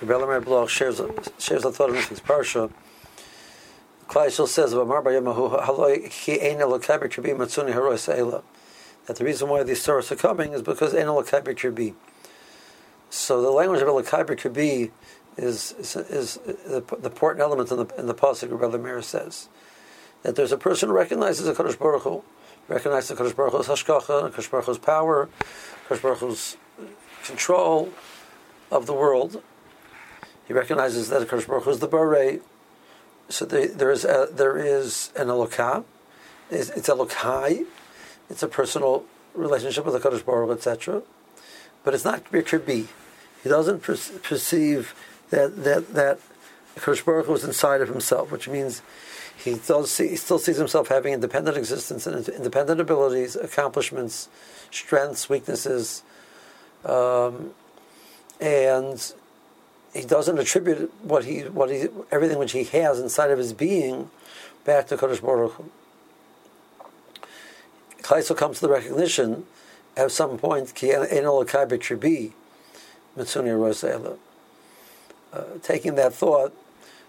Rebbe Lemer Bloch shares, shares a thought in this parsha. Klaishel says that the reason why these stories are coming is because Kirbi. So the language of Elakaber Kirbi is, is, is the, the important element in the, in the Pasuk Rebbe Meir says. That there's a person who recognizes a Kadosh Baruch Hu, recognizes the Kadosh Baruch Hu's Hashgacha, Kadosh Baruch Hu's power, Kadosh Baruch Hu's control of the world. He recognizes that Kadosh Baruch Hu is the Barei, so the, there is a, there is an Elokah. It's, it's Elokai. It's a personal relationship with the Kadosh Baruch etc. But it's not Bikr B. He doesn't per- perceive that that that Kadosh Baruch Hu is inside of himself, which means he does see, he still sees himself having independent existence and independent abilities, accomplishments, strengths, weaknesses, um, and he doesn't attribute what he what he everything which he has inside of his being back to Kadosh Baruch Hu. Comes to the recognition at some point rosela. Uh, taking that thought,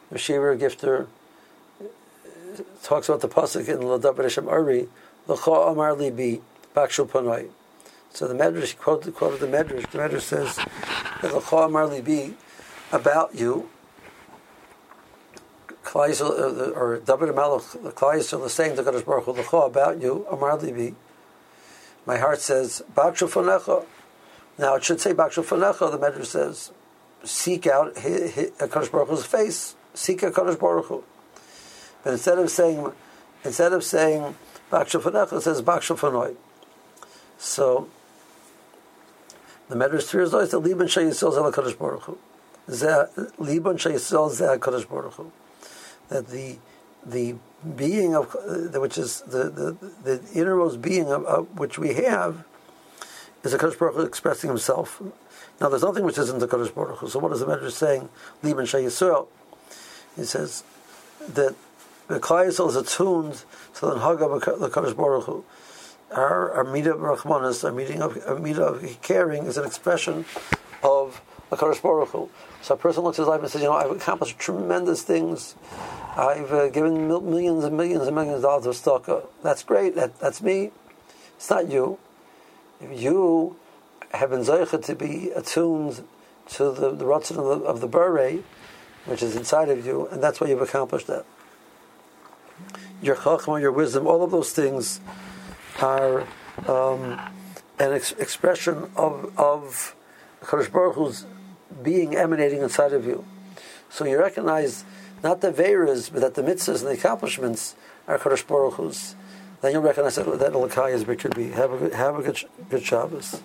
the Gifter uh, talks about the pasuk in Ladav Hashem Ari, l'cha amar libi bakshu panai. So the Medrash quoted, quoted the Medrash. The Medrash says that l'cha amar libi about you. Uh, or David Malach, Klaisel is saying to Kadosh Baruch Hu about you, Amar Libi. My heart says, Bakshu Fanecha. Now it should say Bakshu Fanecha, the Medrash says, seek out Kadosh Baruch Hu's face, seek a Kadosh Baruch Hu. But instead of saying, instead of saying Bakshu Fanecha, it says Bakshu Fanoi. So, the Medrash fears is that Liban Shayisol Zel Kadosh Baruch Hu. That the the being of uh, which is the, the, the innermost being of, of, which we have is a Kadosh Baruch Hu expressing Himself. Now, there's nothing which isn't the Kadosh Baruch Hu. So, what is the Medrash saying? Liban Shei Yisrael. He says that the Klai Yisrael is attuned to the Hagab the Kadosh Baruch Hu. Our our midah of Rachmanis, our meeting of our midah of caring, is an expression of a Kadosh Baruch Hu. So a person looks at his life and says, you know, I've accomplished tremendous things. I've uh, given millions and millions and millions of dollars of stock. That's great. That, that's me. It's not you. If you have been zeicha to be attuned to the, the of the, of the beret, which is inside of you, and that's why you've accomplished that. Your chachma, your wisdom, all of those things are um, an ex- expression of of Kadosh Baruch Hu's being emanating inside of you. So you recognize not the Veras, but that the mitzvahs and the accomplishments are Kadosh Baruch Hu's. Then you'll recognize that, that Lakai is Bikr Have a have a good, good Shabbos.